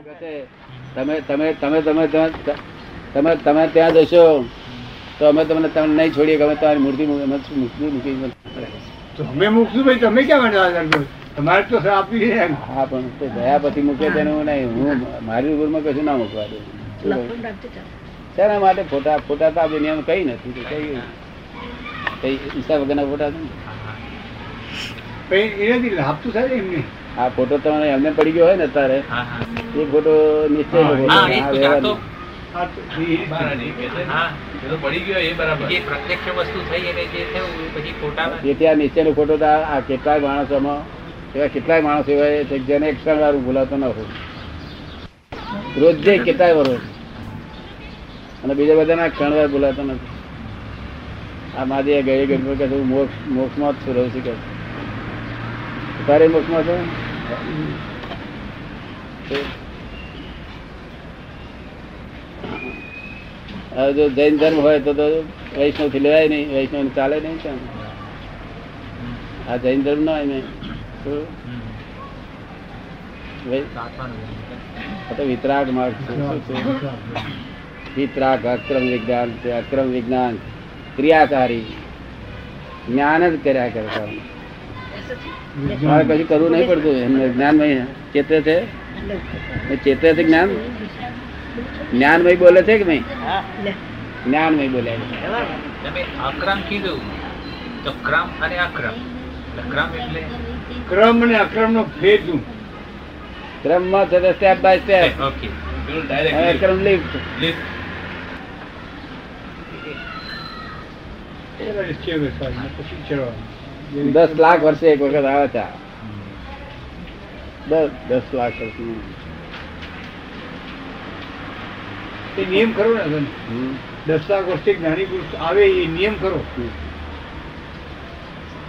તમે તમે તમે તમે તમે તમે તમે ત્યાં જશો તો અમે તમને તમને નહીં છોડીએ કે અમે તમારી મૂર્તિ મૂકી અમે મૂકશું ભાઈ તમે ક્યાં? તમારે તો આપી હા પણ તે ગયા પછી મૂકે તેનું નહીં. હું મારી ઉંમરમાં કશું ના મૂકવા દઉં. તેના માટે ફોટા ફોટા તો આપણે એમ કઈ નથી. કઈ કઈ ઈસા વગરના ફોટા છે પછી એનાથી લાભ તો થાય એમને. આ ફોટો તમને એમને પડી ગયો હોય ને અત્યારે. એ ફોટો નિશ્ચય ફોટો. તો આ કેટલાય માણસોમાં એવા કેટલાય માણસો એવા છે જેને એક વાળું ભૂલાતો ન હોઉં જે કેટલાય વર્ષ અને બીજા બધાના ક્ષણ વાર ભૂલાતો નથી આ મારી કે હું મોક્ષ મોક્ષમાં જ છું રહું છું કે તારે મોક્ષમાં છો? હવે જો જૈન ધર્મ હોય તો તો વૈષ્ણવથી લેવાય નહીં વૈષ્ણવ ને ચાલે નહીં ત્યાં. આ જૈન ધર્મ ના હોય ને તો વિતરાગ માર્ગ? વિતરાગ અક્રમ વિજ્ઞાન છે. અક્રમ વિજ્ઞાન ક્રિયાકારી. જ્ઞાન જ કર્યા કરતા મારે કશું કરવું નહીં પડતું. એમને જ્ઞાનમય ચેતે છે? ચેતે છે જ્ઞાન? જ્ઞાનમય બોલે છે કે નહીં? જ્ઞાનમય બોલે છે. તમે અક્રમ કીધું. તો ક્રમ અને અક્રમ. ક્રમ એટલે? ક્રમ અને અક્રમ નો ભેદ શું? ક્રમમાં છે સ્ટેપ બાય સ્ટેપ ઓકે અક્રમ લિફ્ટ એના નિશ્ચય બેસવાનું, પછી ચડવાનું. દસ લાખ વર્ષે એક વખત આવે છે. દસ દસ લાખ વર્ષે. એ નિયમ કરો ને દસ લાખ વર્ષે જ્ઞાની પુરુષ આવે એ નિયમ કરો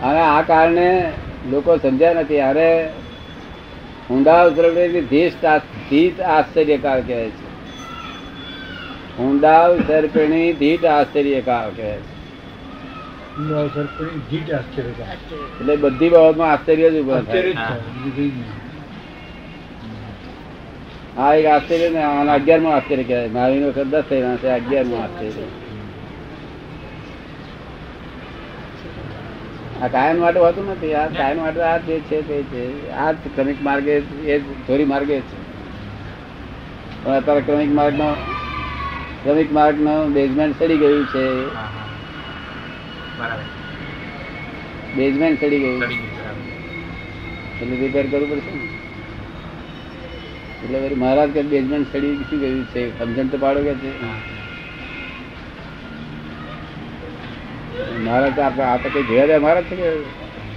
અને આ કારણે લોકો સમજ્યા નથી. અરે ઊંડા ઉતરવડેલી ધીષ્ટ આ- ધીટ આશ્ચર્યકાળ કહેવાય છે. ઊંડા ઉતરપણી ધીટ આશ્ચર્યકાર કહેવાય છે ઊંડા અવસર પડી જીત આશ્ચર્ય થાય. એટલે બધી બાબતમાં આશ્ચર્ય જ ઊભા. આ એક આશ્ચર્ય ને અગિયારમું આશ્ચર્ય કહેવાય. મહાવીર વખત દસ થયા છે અગિયારમું આશ્ચર્ય. આ કાયમ માટે હોતું નથી. આ કાયમ માટે આ જે છે તે છે. આ ક્રમિક માર્ગે એ ધોરી માર્ગે છે. પણ અત્યારે ક્રમિક માર્ગનો ક્રમિક માર્ગનો બેઝમેન્ટ ચડી ગયું છે. હા, હા. બરાબર. બેઝમેન્ટ ચડી ગયું, એટલે રિપેર કરવું પડશે ને. એટલે પછી મહારાજ કે બેઝમેન્ટ ચડી શું ગયું છે? સમજણ તો પાડો કે છે? મહારાજ આપણે આ તો કઈ જોયા જાય મહારાજ છે કે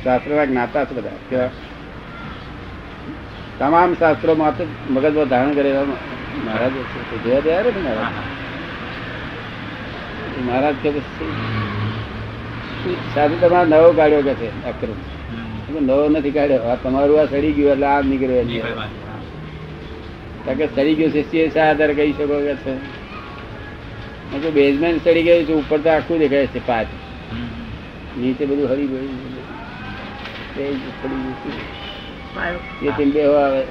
શાસ્ત્રના જ્ઞાતા છે બધા. કેવા તમામ શાસ્ત્રો માં તો મગજમાં ધારણ કરેલા મહારાજ જોયા જાય ને મહારાજ? મહારાજ કે સાધુ તમારે નવો કાઢ્યો કે છે અક્રમ નવો નથી કાઢ્યો. આ તમારું આ સડી ગયું એટલે આ નીકળ્યો કારણ કે સડી ગયું છે તે શા આધારે કહી શકો કે છે. બેઝમેન્ટ સડી ગયું છે ઉપર તો આખું દેખાય છે પાંચ. નીચે બધું હરી ગયું. પડી ગયું બે આવે.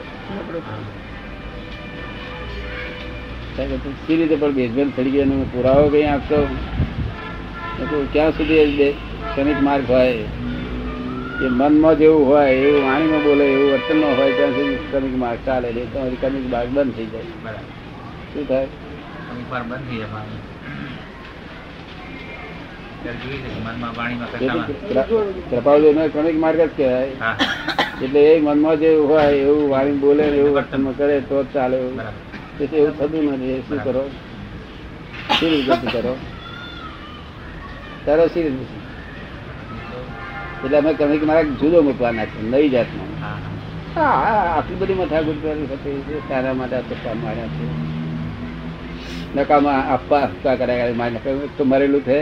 સી રીતે પણ બેઝમેન્ટ સડી ગયો એનો પુરાવો કઈ આપતો ક્યાં સુધી ક્ષણિક માર્ગ હોય? એ મનમાં જેવું હોય એવું વાણીમાં બોલે એવું વર્તનમાં હોય ત્યાં સુધી શ્રમિક માર્ગ ચાલે છે. તો પછી માર્ગ બંધ થઈ જાય. બરાબર. શું થાય? જ એટલે એ મનમાં જેવું હોય એવું વાણી બોલે એવું વર્તનમાં કરે તો ચાલે. એવું થતું નથી. એ શું કરો? કેવી રીતે કરો? તારો રીતે એટલે અમે તમે કે મારા જુદો મૂકવાના છે નવી જાતનો. હા, આટલી બધી મથાકૂટ કરવી હતી છે તારા માટે આ ચપ્પા માર્યા છે. નકામાં આપવા આપવા કર્યા કરે મારી તો મરેલું છે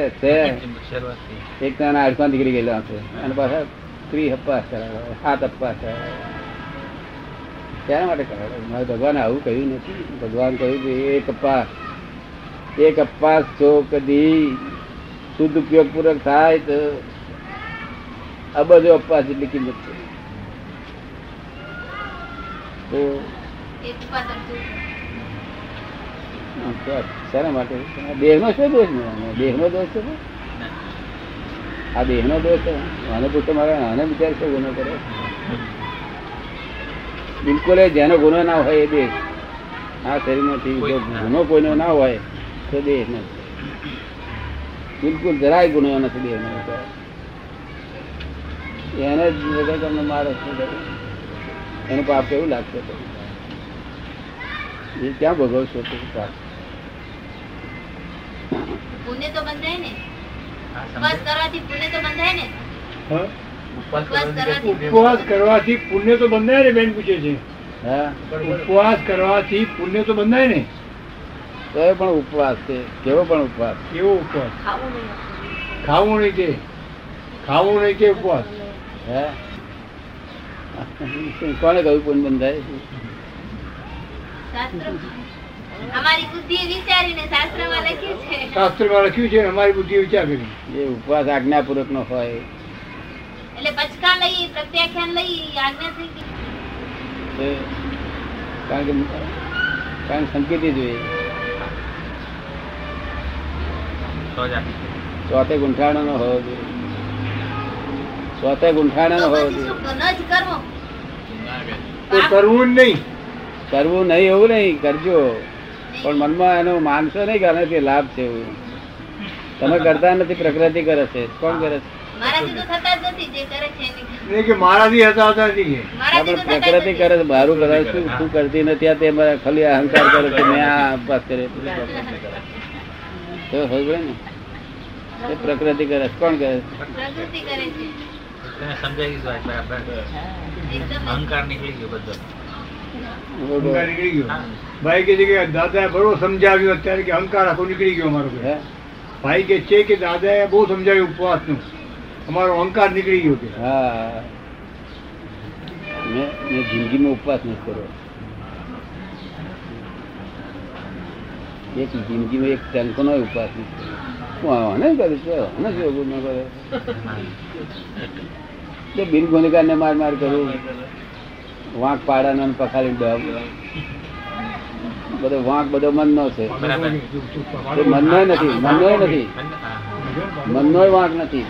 એક તો એના નીકળી ગયેલા છે. અને પાછા ત્રી અપવાસ કરાવે હાથ અપવાસ કરાવે. શા માટે કરાવે? મારે ભગવાન આવું કહ્યું નથી. ભગવાન કહ્યું કે એક અપવાસ એક અપવાસ જો કદી શુદ્ધ ઉપયોગ પૂર્વક થાય તો અબજો અપવાસ જેટલી કિંમત છે. શાના માટે? શું દોષ ને દોષ છે? આ દેહનો દોષ છે? આને મારે આને વિચાર છે ગુનો કરે બિલકુલ એ જેનો ગુનો ના હોય એ દેહ. આ શરીરમાંથી જો ગુનો કોઈનો ના હોય તો દેહ નથી. બિલકુલ જરાય ગુનો નથી એને જ વગર તમને મારે એનું પાપ કેવું લાગશે એ ક્યાં ભોગવશો પાપ પુણ્ય તો બંધાય ને. ઉપવાસ કરવાથી પુણ્ય તો બંધાય ને. ઉપવાસ ઉપવાસ કરવાથી પુણ્ય તો બંધાય ને બેન પૂછે છે. હા. ઉપવાસ કરવાથી પુણ્ય તો બંધાય ને. તો એ પણ ઉપવાસ છે. કેવો પણ ઉપવાસ? કેવો ઉપવાસ? ખાવું નહીં. ખાવું નહીં તે ખાવું નહીં કે ઉપવાસ? હે? કોને કહ્યું પણ બંધાય શાસ્ત્ર અમારી બુદ્ધિ વિચારીને શાસ્ત્રમાં લખ્યું છે. શાસ્ત્રમાં લખ્યું છે અમારી બુદ્ધિ વિચાર એ ઉપવાસ આજ્ઞાપૂર્વક નો હોય. એટલે પચકા લઈ પ્રત્યાખ્યાન લઈ આજ્ઞા થઈ કારણ કે કારણ કે સંકેતી જોઈએ તો જ આપી શકે. ચોથે ગુંઠાણો નો હોવો જોઈએ. ચોથે ગુંઠાણો નો હોવો જોઈએ. કરવો? નહીં. કરવું નહીં એવું નહીં કરજો. પણ મનમાં એનો માનસો નહીં કે લાભ છે એવું. તમે કરતા નથી પ્રકૃતિ કરે છે. કોણ કરે છે? કરે પ્રકૃતિ કરે છે મારું કરે શું શું કરતી નથી આ તે ખાલી અહંકાર કરે છે મેં આ અભ્યાસ કર્યો તો હોય ને. એ પ્રકૃતિ કરે છે. કોણ કરે? છે? પ્રકૃતિ કરે છે. તમે સમજાવી દીધું આજ બરાબર એકદમ. અહંકાર નીકળી ગયો બધો. અહંકાર નીકળી ગયો. હા. ભાઈ કે છે કે દાદાએ બરોબર સમજાવ્યું અત્યારે કે અહંકાર આખો નીકળી ગયો અમારો કે. હે? ભાઈ કે છે કે દાદાએ બહુ સમજાવ્યું ઉપવાસનું. અમારો અહંકાર નીકળી ગયો કે. હા. મેં મેં જિંદગીમાં ઉપવાસ નથી કર્યો. એક જિંદગીમાં એક ટંકનો ઉપવાસ નથી કર્યો હું આને કરું આને શું એવું ન કરે? તે બિન ગુનેગારને માર માર કરું વાંક પાડાના ને પખાડી ડબ બધો વાંક બધો મનનો છે. મનનો નથી મનનો નથી. મનનો વાંક નથી.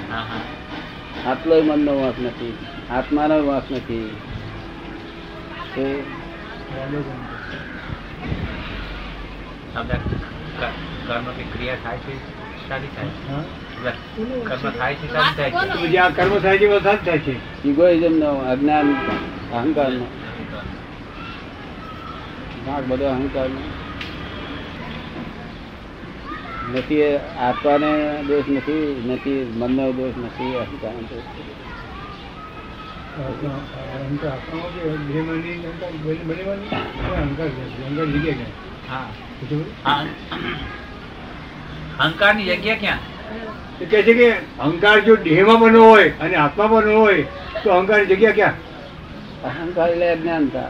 આટલો મનનો વાંક નથી. આત્માનો વાંક નથી. કર્મ કે ક્રિયા થાય છે સારી થાય? છે હા? એટલે કર્મ થાય છે સારી થાય છે? કર્મ થાય છે વરસાદ થાય છે? ઇગોઇઝમ નો અજ્ઞાન અહંકાર નો વાંક બધો અહંકાર નથી આત્માને દોષ નથી નથી મનનો દોષ નથી અહંકાર. અહંકાર અહંકારની અહંકાર. અહંકાર જગ્યા ક્યાં? કહે છે કે અહંકાર જો દેહમાં બનવો હોય અને આત્મા બનવો હોય તો અહંકારની જગ્યા ક્યાં? અહંકાર એટલે અજ્ઞાનતા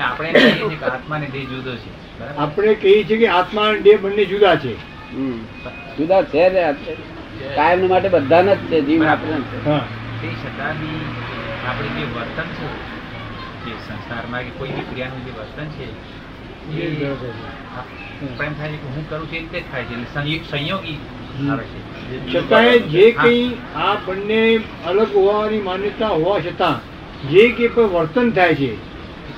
આપણે કહીએ છીએ કે આત્મા ને દેહ જુદો છે. આપણે કહીએ છીએ કે આત્મા અને દેહ બંને જુદા છે. હમ. જુદા છે ને કાયમ માટે બધાના જ છે જીવ તે છતાં આપણે જે વર્તન છે સંસારમાં કે કોઈ બી ક્રિયાનું જે વર્તન છે એમ થાય છે કે હું કરું છું એ રીતે થાય છે. સંયોગી આવે છે. છતાંય જે કંઈ આ બંને અલગ હોવાની માન્યતા હોવા છતાં જે કંઈ પણ વર્તન થાય છે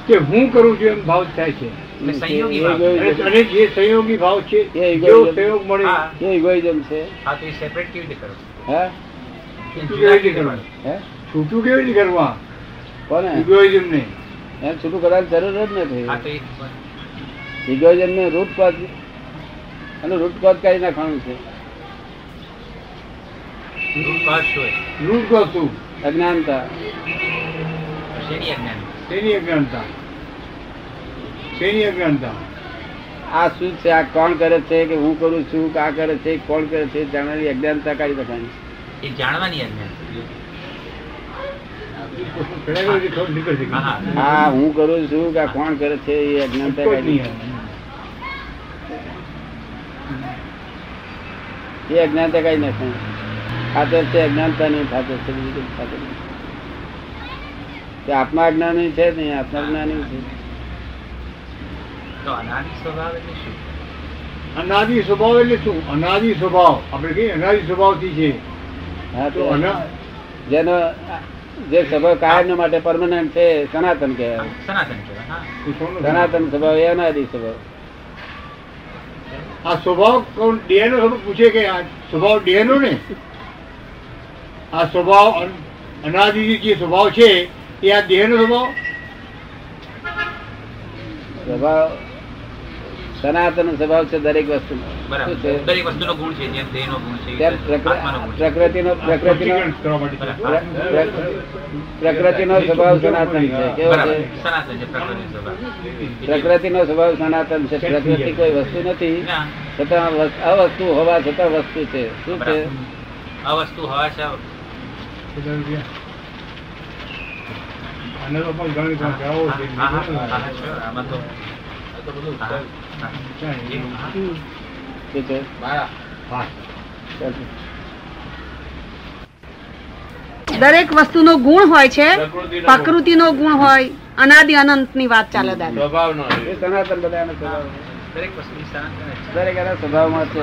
તે હું કરું છું એમ ભાવ થાય છે. અને જે સંયોગી ભાવ છે એ સંયોગ મળે. એ ઇગોઇઝમ છે. હા તો સેપરેટ કેવી રીતે કરો? હે? છૂટું કેવી રીતે કરવા? કોને? ઇગોઇઝમ ને. એમ છૂટું કરવાની જરૂર જ નથી. ઇગોઇઝમ ને રૂટ કોઝ અને રૂટ કોઝ કાઢી નાખવાનું છે? રૂટ કોઝ શું? અજ્ઞાનતા. શેની અજ્ઞાનતા? અજ્ઞાનતા? આ શું છે? આ કોણ કરે છે કે હું કરું છું? કે આ કરે છે? કોણ કરે છે? જાણવાની અજ્ઞાનતા કાઢી નાખવાની એ જાણવાની અજ્ઞાન ઘણા બધા ખબર નીકળશે કે. હા, હા. હું કરું છું કે કોણ કરે છે એ અજ્ઞાનતા કોઈ કાઢી એ અજ્ઞાનતા કાઢી નાખવાની ખાતર છે અજ્ઞાનતા નહીં ખાતર છે બીજું કંઈ ખાતર નહીં. તે આત્મા જ્ઞાની છે નહીં આત્મા જ્ઞાની છે. અનાદિ સ્વભાવ એટલે શું? અનાદિ સ્વભાવ આપણે કહીએ અનાદિ સ્વભાવ સ્વભાવથી છે. હા તો તો અના જેનો જે સ્વભાવ કાયમ માટે પરમાનન્ટ છે સનાતન કહેવાય. સનાતન સ્વભાવ એ અનાદિ સ્વભાવ આ સ્વભાવ કોણ દેહ નો પૂછે કે આ સ્વભાવ દેહ નો? ને આ સ્વભાવ અન- અનાદિ જે સ્વભાવ છે એ આ દેહ નો સ્વભાવ? સ્વભાવ સનાતન સ્વભાવ છે દરેક વસ્તુ બરાબર દરેક વસ્તુનો પ્રકૃતિનો પ્રકૃતિનો સ્વભાવ સનાતન છે કેવો છે પ્રકૃતિ સ્વભાવ પ્રકૃતિનો સ્વભાવ સનાતન છે પ્રકૃતિ કોઈ વસ્તુ નથી છતાં અવસ્તુ હોવા છતાં વસ્તુ છે શું છે અવસ્તુ હોવા છતાં? આને તો પણ ઘણી છે. આમાં હા. શું છે? હા. દરેક વસ્તુનો ગુણ હોય છે પ્રકૃતિનો ગુણ. હોય અનાદિ અનંતની વાત ચાલે દાદા. એ સનાતન બધાનો સ્વભાવ. દરેક. દરેક એના સ્વભાવમાં છે.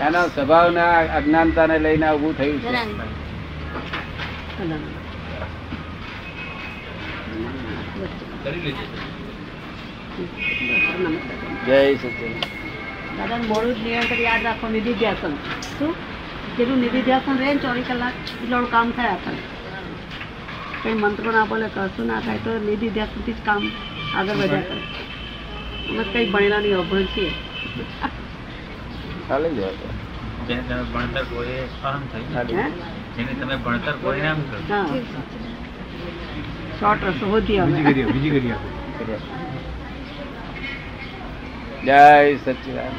એના સ્વભાવના અજ્ઞાનતાને લઈને ઊભું થયું છે. જય સચિન. દાદા મોડું જ નિરંતર યાદ રાખો નિધિ ધ્યાસન શું? જેટલું નિધિ ધ્યાસન રહે ને ચોવીસ કલાક એટલું કામ થાય આપણને. કંઈ મંત્રો ના બોલે કશું ના થાય તો નિધિ ધ્યાસનથી જ કામ આગળ વધ્યા કરે. અમે કંઈ ભણેલા નહીં અભણ છીએ. ચાલે જાય. તમે ભણતર કોઈ હે જેને તમે ભણતર કોઈ નામ કરો હા. શોર્ટ રસ્તો હોતી આપો, બીજી કરી આપો. જય સચિદાન.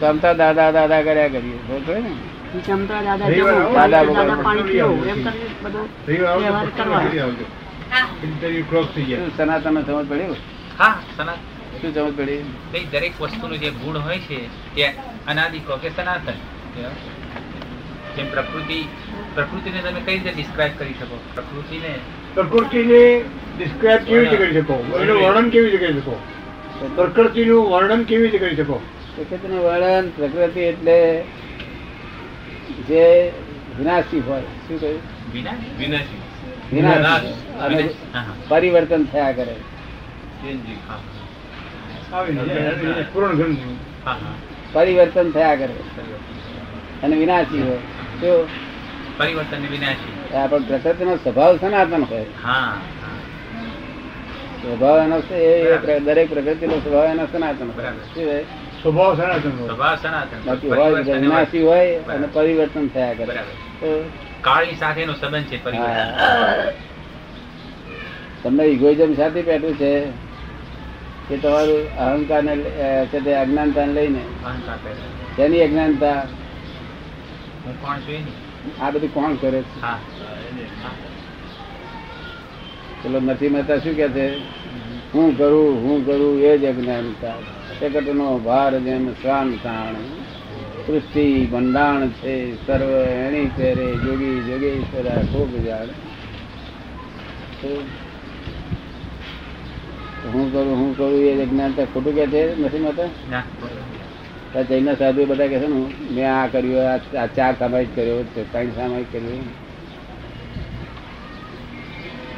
ગમતા દાદા દાદા કર્યા કરીએ. ને? જમતા દાદા દાદા સનાતન સમજ પડ્યું હા સનાતન. શું સમજ પડી? દરેક વસ્તુનો જે ગુણ હોય છે તે અનાદિ કહો કે સનાતન. જેમ પ્રકૃતિ પ્રકૃતિને તમે કઈ રીતે ડિસ્ક્રાઇબ કરી શકો? પ્રકૃતિને પ્રકૃતિને ડિસ્ક્રાઇબ કેવી રીતે કરી શકો? એનું વર્ણન કેવી રીતે કરી શકો? પ્રકૃતિનું વર્ણન કેવી રીતે કરી શકો? પ્રકૃતિનું વર્ણન પ્રકૃતિ એટલે જે વિનાશી હોય. શું કહ્યું? વિનાશ. પરિવર્તન થયા કરે. પરિવર્તન થયા કરે. અને વિનાશી હોય. પરિવર્તન વિનાશી. પણ પ્રકૃતિનો સ્વભાવ સનાતન હોય. સ્વભાવ એનો છે એ એ દરેક પ્રકૃતિનો સ્વભાવ એનો સનાતન હોય બરાબર. શું હોય સ્વભાવ સનાતન સ્વભાવ સનાતન. બાકી હોય પરિવર્તન વિનાશી હોય અને પરિવર્તન થયા કરે. બરાબર. સાથેનો સંબંધ છે પરિવર્તન. તમને ઇગોઇઝમ સાથે બેઠું છે કે તમારું અહંકાર ને છે તે અજ્ઞાનતા લઈને? તેની અજ્ઞાનતા? હું કોણ છું. આ બધું કોણ કરે છે. પેલો નથી મહેતા શું કે છે? હું કરું હું કરું એ જ અજ્ઞાનતા પ્રકટનો ભાર જેમ શ્વાન તાણ. સૃષ્ટિ બંધાણ છે સર્વ એણી પહેરે જોગી જોગેશ્વરા ખૂબ જાણ. હું કરું હું કરું એ જ અજ્ઞાનતા ખોટું કે છે? નથી મહેતા? ના. આ જૈનના સાધુ બધા કહે છે ને મેં આ કર્યું આ ચાર સામાયિક કર્યો ત્રણ સામાયિક કર્યો.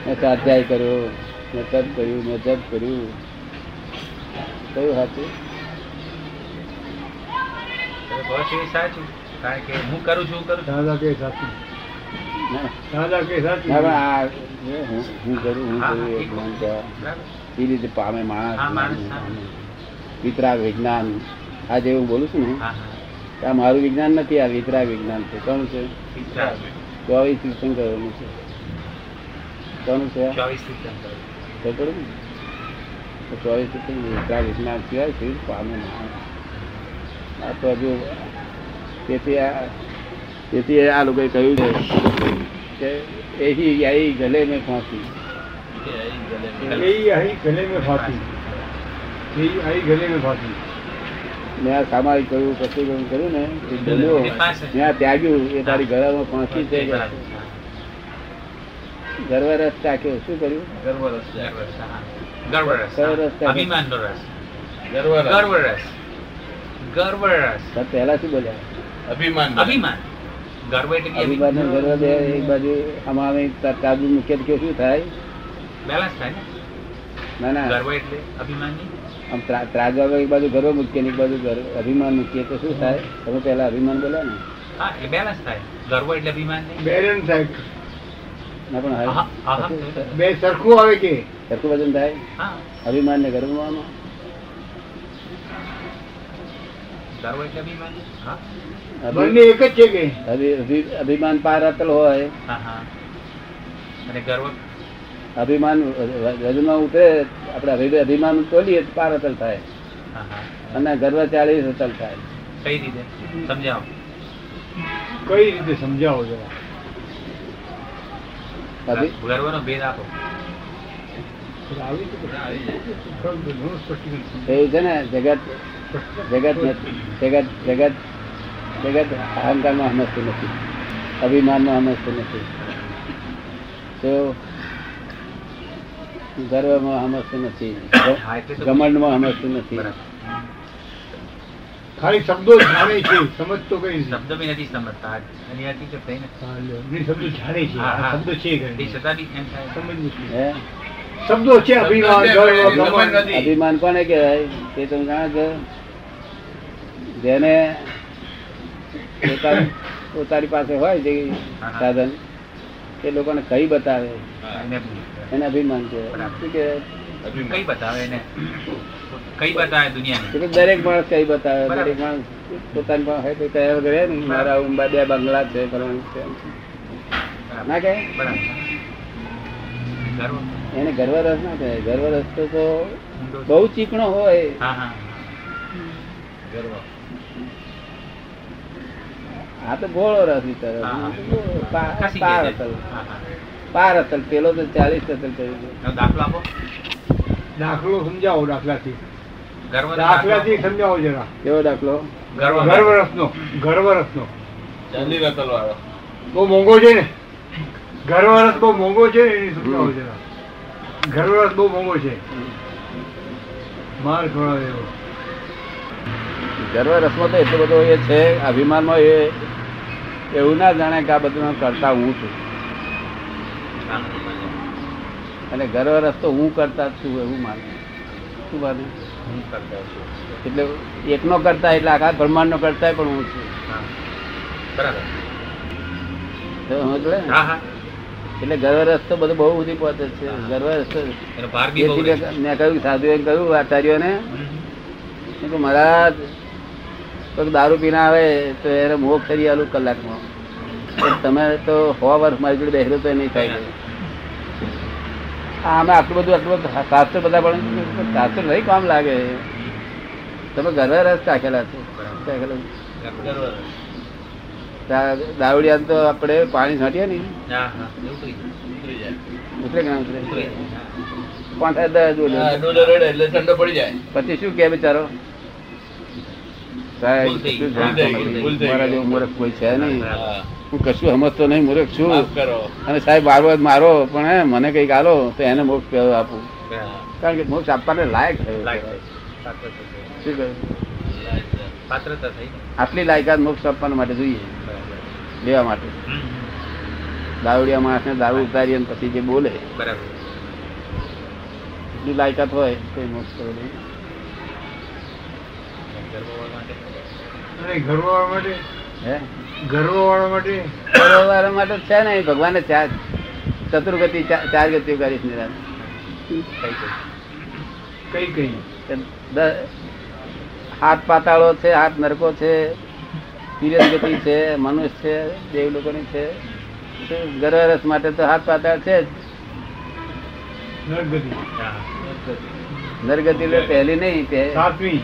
મેં સ્વાધ્યાય કર્યો મેં તપ કર્યું મેં જપ કર્યું. કયું સાચું. કારણ કે હું કરું છું હું કરું દાદા કે સાચું. દાદા કે સાચું. ના, પણ આ જે હું કરું હું કરું એ રીતે પામે માણસ. વિતરાગ વિજ્ઞાન. આ જે હું બોલું છું ને આ મારું વિજ્ઞાન નથી આ વિતરાગ વિજ્ઞાન છે. કોનું છે? ચોવીસ શિક્ષણ કરેલું છે. કોનું છે? ખબર ને? ચોવીસ શિક્ષણ વિજ્ઞાન સિવાય શરીર પામે આ તો હજુ તેથી આ તેથી આ લોકોએ કહ્યું છે કે એ આઈ ગલે મેં ફાંસી. એહી આઈ ગલે મેં ફાંસી. ગલે મેં ફાંસી. મેં સામાયિક કર્યું પછી કર્યું ને એ આ ત્યાગ્યું એ તારી ગળામાં પહોંચી છે કે બરાબર. ચાખ્યો શું કર્યું? ગર્વરસ, ગર્વરસ, ગર્વરસ. ગર્વરસ ગર્વરસ પહેલા શું બોલ્યા. અભિમાન. અભિમાન. અભિમાન ગર્વ બે એક બાજુ આમાં શું થાય? બેલેન્સ થાય ના? ના ગર્વ એટલે અભિમાન નહીં આમ ત્રા- ત્રાજવા એક બાજુ ગર્વ મૂકીએ એક બાજુ અભિમાન મૂકીએ તો શું થાય? તમે પહેલા અભિમાન બોલ્યા ને. હા એટલે બેલેન્સ થાય. ગર્વ એટલે અભિમાન બેલેન્સ થાય. બે સરખું આવે કે? સરખું વજન થાય? હા. અભિમાન ને ગર્વમાં ગર્વ એટલે અભિમાન હા. અભિ- બંને એક જ છે કે? અભિ- અભિ- અભિમાન પાર અતલ હોય. હા હા. અને ગર્વ અભિમાન વજનમાં ઉતરે આપણે અભિમાન તોલીએ પાર અતલ થાય. અને ગર્વ ચાલીસ અતલ થાય. કઈ રીતે? સમજાવો. કઈ રીતે સમજાવો જરા? ગર્વનો ભેદ આપો. એવું છે ને જગત જગત નથી જગત જગત જગત અહંકારમાં સમજતું નથી. અભિમાનમાં સમજતું નથી. તો ગર્વમાં સમજતું નથી. ઘમંડમાં સમજતું નથી. ખાલી શબ્દો જાણે છે સમજતો કઈ શબ્દ બી નથી સમજતા. એની હકીકત થઈ ને હા, લ્યો. નહીં, શબ્દો જાણે છે હા, આ હા. શબ્દ છે તે છતાં બી એમ થાય. સમજવું શબ્દો છે અભિમાન. અભિમાન કોને કહેવાય? તે તમે જાણો છો? જેને પોતાની પોતાની પાસે હોય જે સાધન એ લોકોને કઈ બતાવે. એને અભિમાન કહેવાય શું કહેવાય કઈ બતાવે એને? કઈ બતાવે દુનિયાને? દરેક માણસ કઈ બતાવે? દરેક માણસ પોતાની પાસે હોય તો કયા વગર ને મારા ઉંબા બે બંગલા છે કરવાનું છે. ના કહે ગર્વ. એને ગર્વ રસ ના કહે ગર્વ રસ તો બહુ ચીકણો હોય. ગર્વ. આ તો ગોળો રસ વિચાર. પાર અતલ પેલો તો ચાલીસ અતલ કરી દે દાખલો આપો. દાખલો સમજાવો દાખલાથી. દાખલાથી દાખલો. સમજાવો જરા. કેવો દાખલો? ગર્વ ગર્વરસનો ગર્વરસનો ચાંદી રતલ વાળો બહુ મોંઘો છે ને? ગર્વરસ બહુ મોંઘો છે ને એની સમજાવો જરા. ગર્વરસ બહુ મોંઘો છે. માર ખવડાવે એવો. ગર્વ રસમાં તો એટલો બધો એ છે અભિમાનમાં એ એવું ના જાણે કે આ બધું કરતા હું છું. અને ગર્વ રસ્તો હું કરતા જ છું એવું માને. શું માને? હું કરતા છું. એટલે એકનો કરતા એટલે આખા બ્રહ્માંડનો કરતા પણ હું છું. ને? એટલે ગર્વ રસ્તો બધું બહુ બધી પહોંચે છે. ગર્વ રસ તો એનો ભાર બી બહુ એથી રહે. મેં કહ્યું સાધુ એમ કહ્યું આચાર્યોને મહારાજ દારૂ પીના આવે તો એને મોક્ષ કરી આલું કલાકમાં. તમે તો સો વર્ષ મારી જોડે બેસરો તો નહીં થાય. આ અમે આટલું બધું આટલું બધું શાસ્ત્ર બધા પણ શાસ્ત્ર નહીં કામ લાગે. તમે ગર્વ રસ ચાખેલા છે. ચાખેલા છે. ગર્વ. દા- દારૂડિયા તો આપણે પાણી છાંટીએ ને. હા હા એવું થઈ જાય. ઉતરી કે ઉતરે? પછી શું કે બિચારો? સાહેબ, મારા જેવો કોઈ છે નહીં. હા. હું કશું સમજતો નહીં મૂર્ખ છું. કરો. અને સાહેબ મારો મારો પણ હે, મને કંઈક આલો તો એને મોક્ષ આપું. કારણ કે મોક્ષ આપવાને લાયક થયો. આટલી લાયકાત મોક્ષ આપવા માટે જોઈએ. લેવા માટે. દારૂડિયા માણસને દારૂ ઉતારી અને પછી જે બોલે બરાબર. એટલી લાયકાત હોય તો મોક્ષ કરે નહીં. ગર્વ માટે? અને ગર્વવાળા માટે? ગર્વવાળા માટે છે ને ભગવાને ચાર ચતુર્ગતિ ચાર ગતિઓ કરીશ નિરાશ. કઈ કઈ? હાથ પાતાળો છે હાથ નરકો છે તિરસ ગતિ છે મનુષ્ય છે દેવ લોકોની છે. ગર્વરસ માટે તો હાથ પાતાળ છે જ. નરગતિ. નરગતિ પહેલી નહીં સાતમી.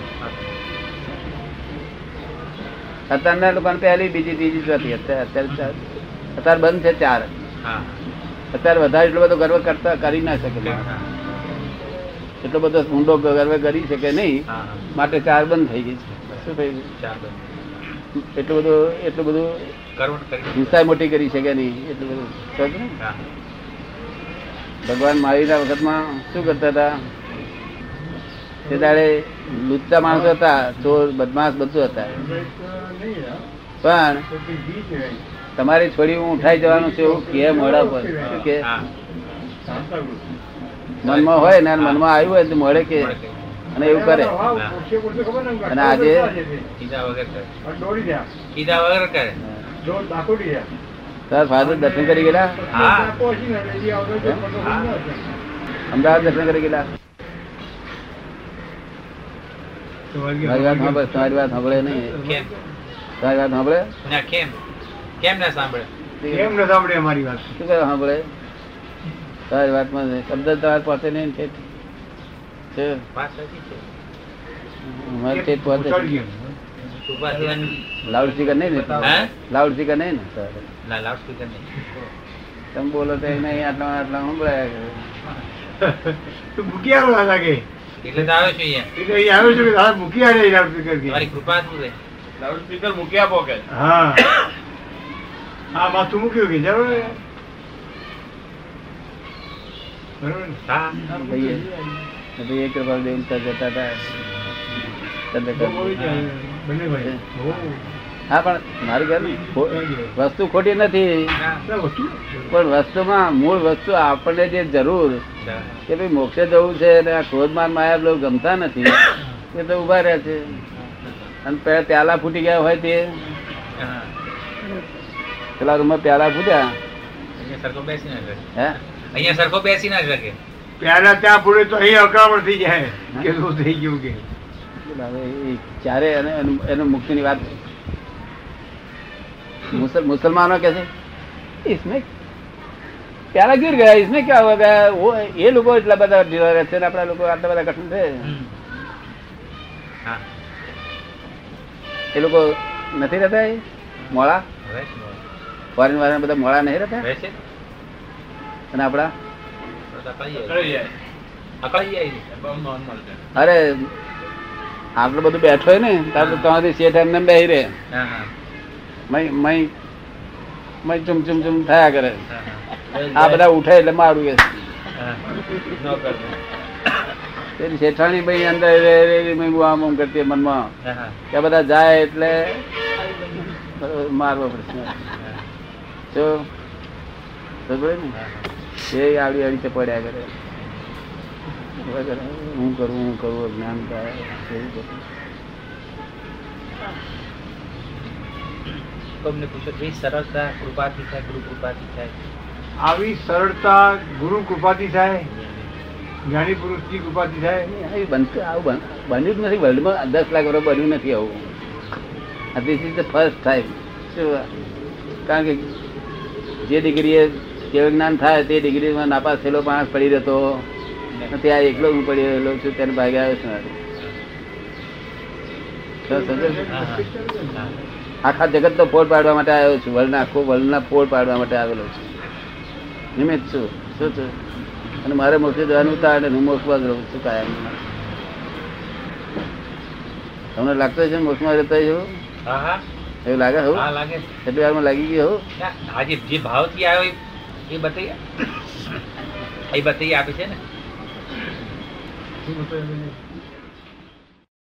અત્યારના લોકોને પહેલી બીજી ત્રીજી ચોથી. અત્યારે અત્યારે અત્યારે બંધ છે ચાર. અત્યારે વધારે એટલો બધો ગર્વ કરતા કરી ના શકે એટલો બધો ઊંડો ગર્વ કરી શકે નહીં. માટે ચાર બંધ થઈ ગઈ છે. શું થઈ ગયું? ચાર બંધ. એટલું બધું એટલું બધું હિંસા મોટી કરી શકે નહીં. એટલું બધું ભગવાન મહાવીરના વખતમાં શું કરતા હતા? તે દાડે લુચ્ચા માણસો હતા ચોર બદમાશ બધું હતા. પણ તમારી છોડી હું ઉઠાઈ જવાનું છે એવું કે મોડા પર. કે? મનમાં હોય ને મનમાં આવ્યું હોય તો મળે કે. અને એવું કરે. અને આજે કીધા વગર કરે. તારા ફાધર દર્શન કરી ગયેલા? અમદાવાદ દર્શન કરી ગયેલા? મારી તમારી વાત સાંભળે નહીં. તમારી વાત સાંભળે? ના કેમ? કેમ ના સાંભળે? કેમ ના સાંભળે અમારી વાત? શું કરે સાંભળે? તારી વાતમાં શબ્દ તાર પાસે નહીં છે? લાઉડ સ્પીકર નહીં ને? લાઉડ સ્પીકર નહીં ને? લાઉડ સ્પીકર નહીં. તમે બોલો તો નહીં આટલા આટલા સંભળાય તું મૂકી લાગે. એટલે તો આવ્યો છું અહીંયા. અહીં આવ્યો છું મૂકી આવ્યા લાઉડ સ્પીકર કે? કૃપા શું છે લાઉડ સ્પીકર મૂકી આપો કે. હા. હા માથું મૂક્યું કે જરૂર ભાઈ કૃપા જતા હતા. હો. પણ મારી ઘર વસ્તુ ખોટી નથી. ના. આ વસ્તુ પણ વસ્તુમાં મૂળ વસ્તુ આપણને જે જરૂર કે ભાઈ મોક્ષે જવું છે અને આ ક્રોધમાન માયા ગમતા નથી એ તો ઊભા રહે છે. અને પેલા પ્યાલા ફૂટી ગયા હોય તે. પેલા રૂમમાં પ્યાલા ફૂટ્યા. અહીંયા સરખો બેસી ના શકે. પ્યાલા ત્યાં ફૂટે તો અહીં અકળામણ થઈ જાય. કે શું થઈ ગયું કે? ક્યારે એનું મુક્તિની વાત મુસલમાનો કે છે? ઇસમે ગીર ગયા? ઇસમે ક્યાં હોય ગયા એ લોકો એટલા બધા ઢીલા રહે છે ને આપણા લોકો આટલા બધા કઠિન છે. હા. એ લોકો નથી રહેતા એ? મોળા? ફોરેન વાળા બધા મોળા નહીં રહેતા? અને આપણા? અરે આટલું બધું બેઠો હોય ને તમારી શેઠ એમને બેહી રહે. હા હા. મય ચુમ ચુમ ચુમ થયા કરે. આ બધા ઉઠે એટલે મારું કે તેની શેઠાણી ભાઈ અંદર આમ આમ કરતી મનમાં. કે બધા જાય એટલે મારવો પડશે. જો હા, એ આવડી આવડી પડ્યા કરે. વગર હું કરું હું કરું જ્ઞાન તમને પૂછો ભાઈ સરળતા કૃપાથી થાય ગુરુ કૃપાથી થાય? આવી સરળતા ગુરુ કૃપાથી થાય જ્ઞાની પુરુષની કૃપાથી થાય. બનતું આવું બન્યું જ નથી વર્લ્ડમાં દસ લાખ વર્ષ બન્યું નથી આવું. This is the first time કારણ કે જે ડિગ્રીએ કેવું જ્ઞાન થાય તે ડિગ્રીમાં નાપાસ થયેલો માણસ પડી રહેતો. ત્યાં એકલો હું પડી રહેલો છું તેને ભાગે આવ્યો છું. આખા જગત નો ફોડ પાડવા માટે આવ્યો છું વર્લ્ડ આખો વર્લ્ડના ફોડ પાડવા માટે આવેલો છું. નિમિત્ત છું. શું છું? અને મારે મોક્ષે જવાનું હતા અને હું મોક્ષમાં જ રહું છું કાયમ. તમને લાગતો છે મોક્ષમાં રહેતા એવું હા હા. એવું લાગે હું? એટલી વારમાં લાગી ગયો આજે જે ભાવથી આવ્યો એ- બતાવી એ બતાવી આપે છે ને?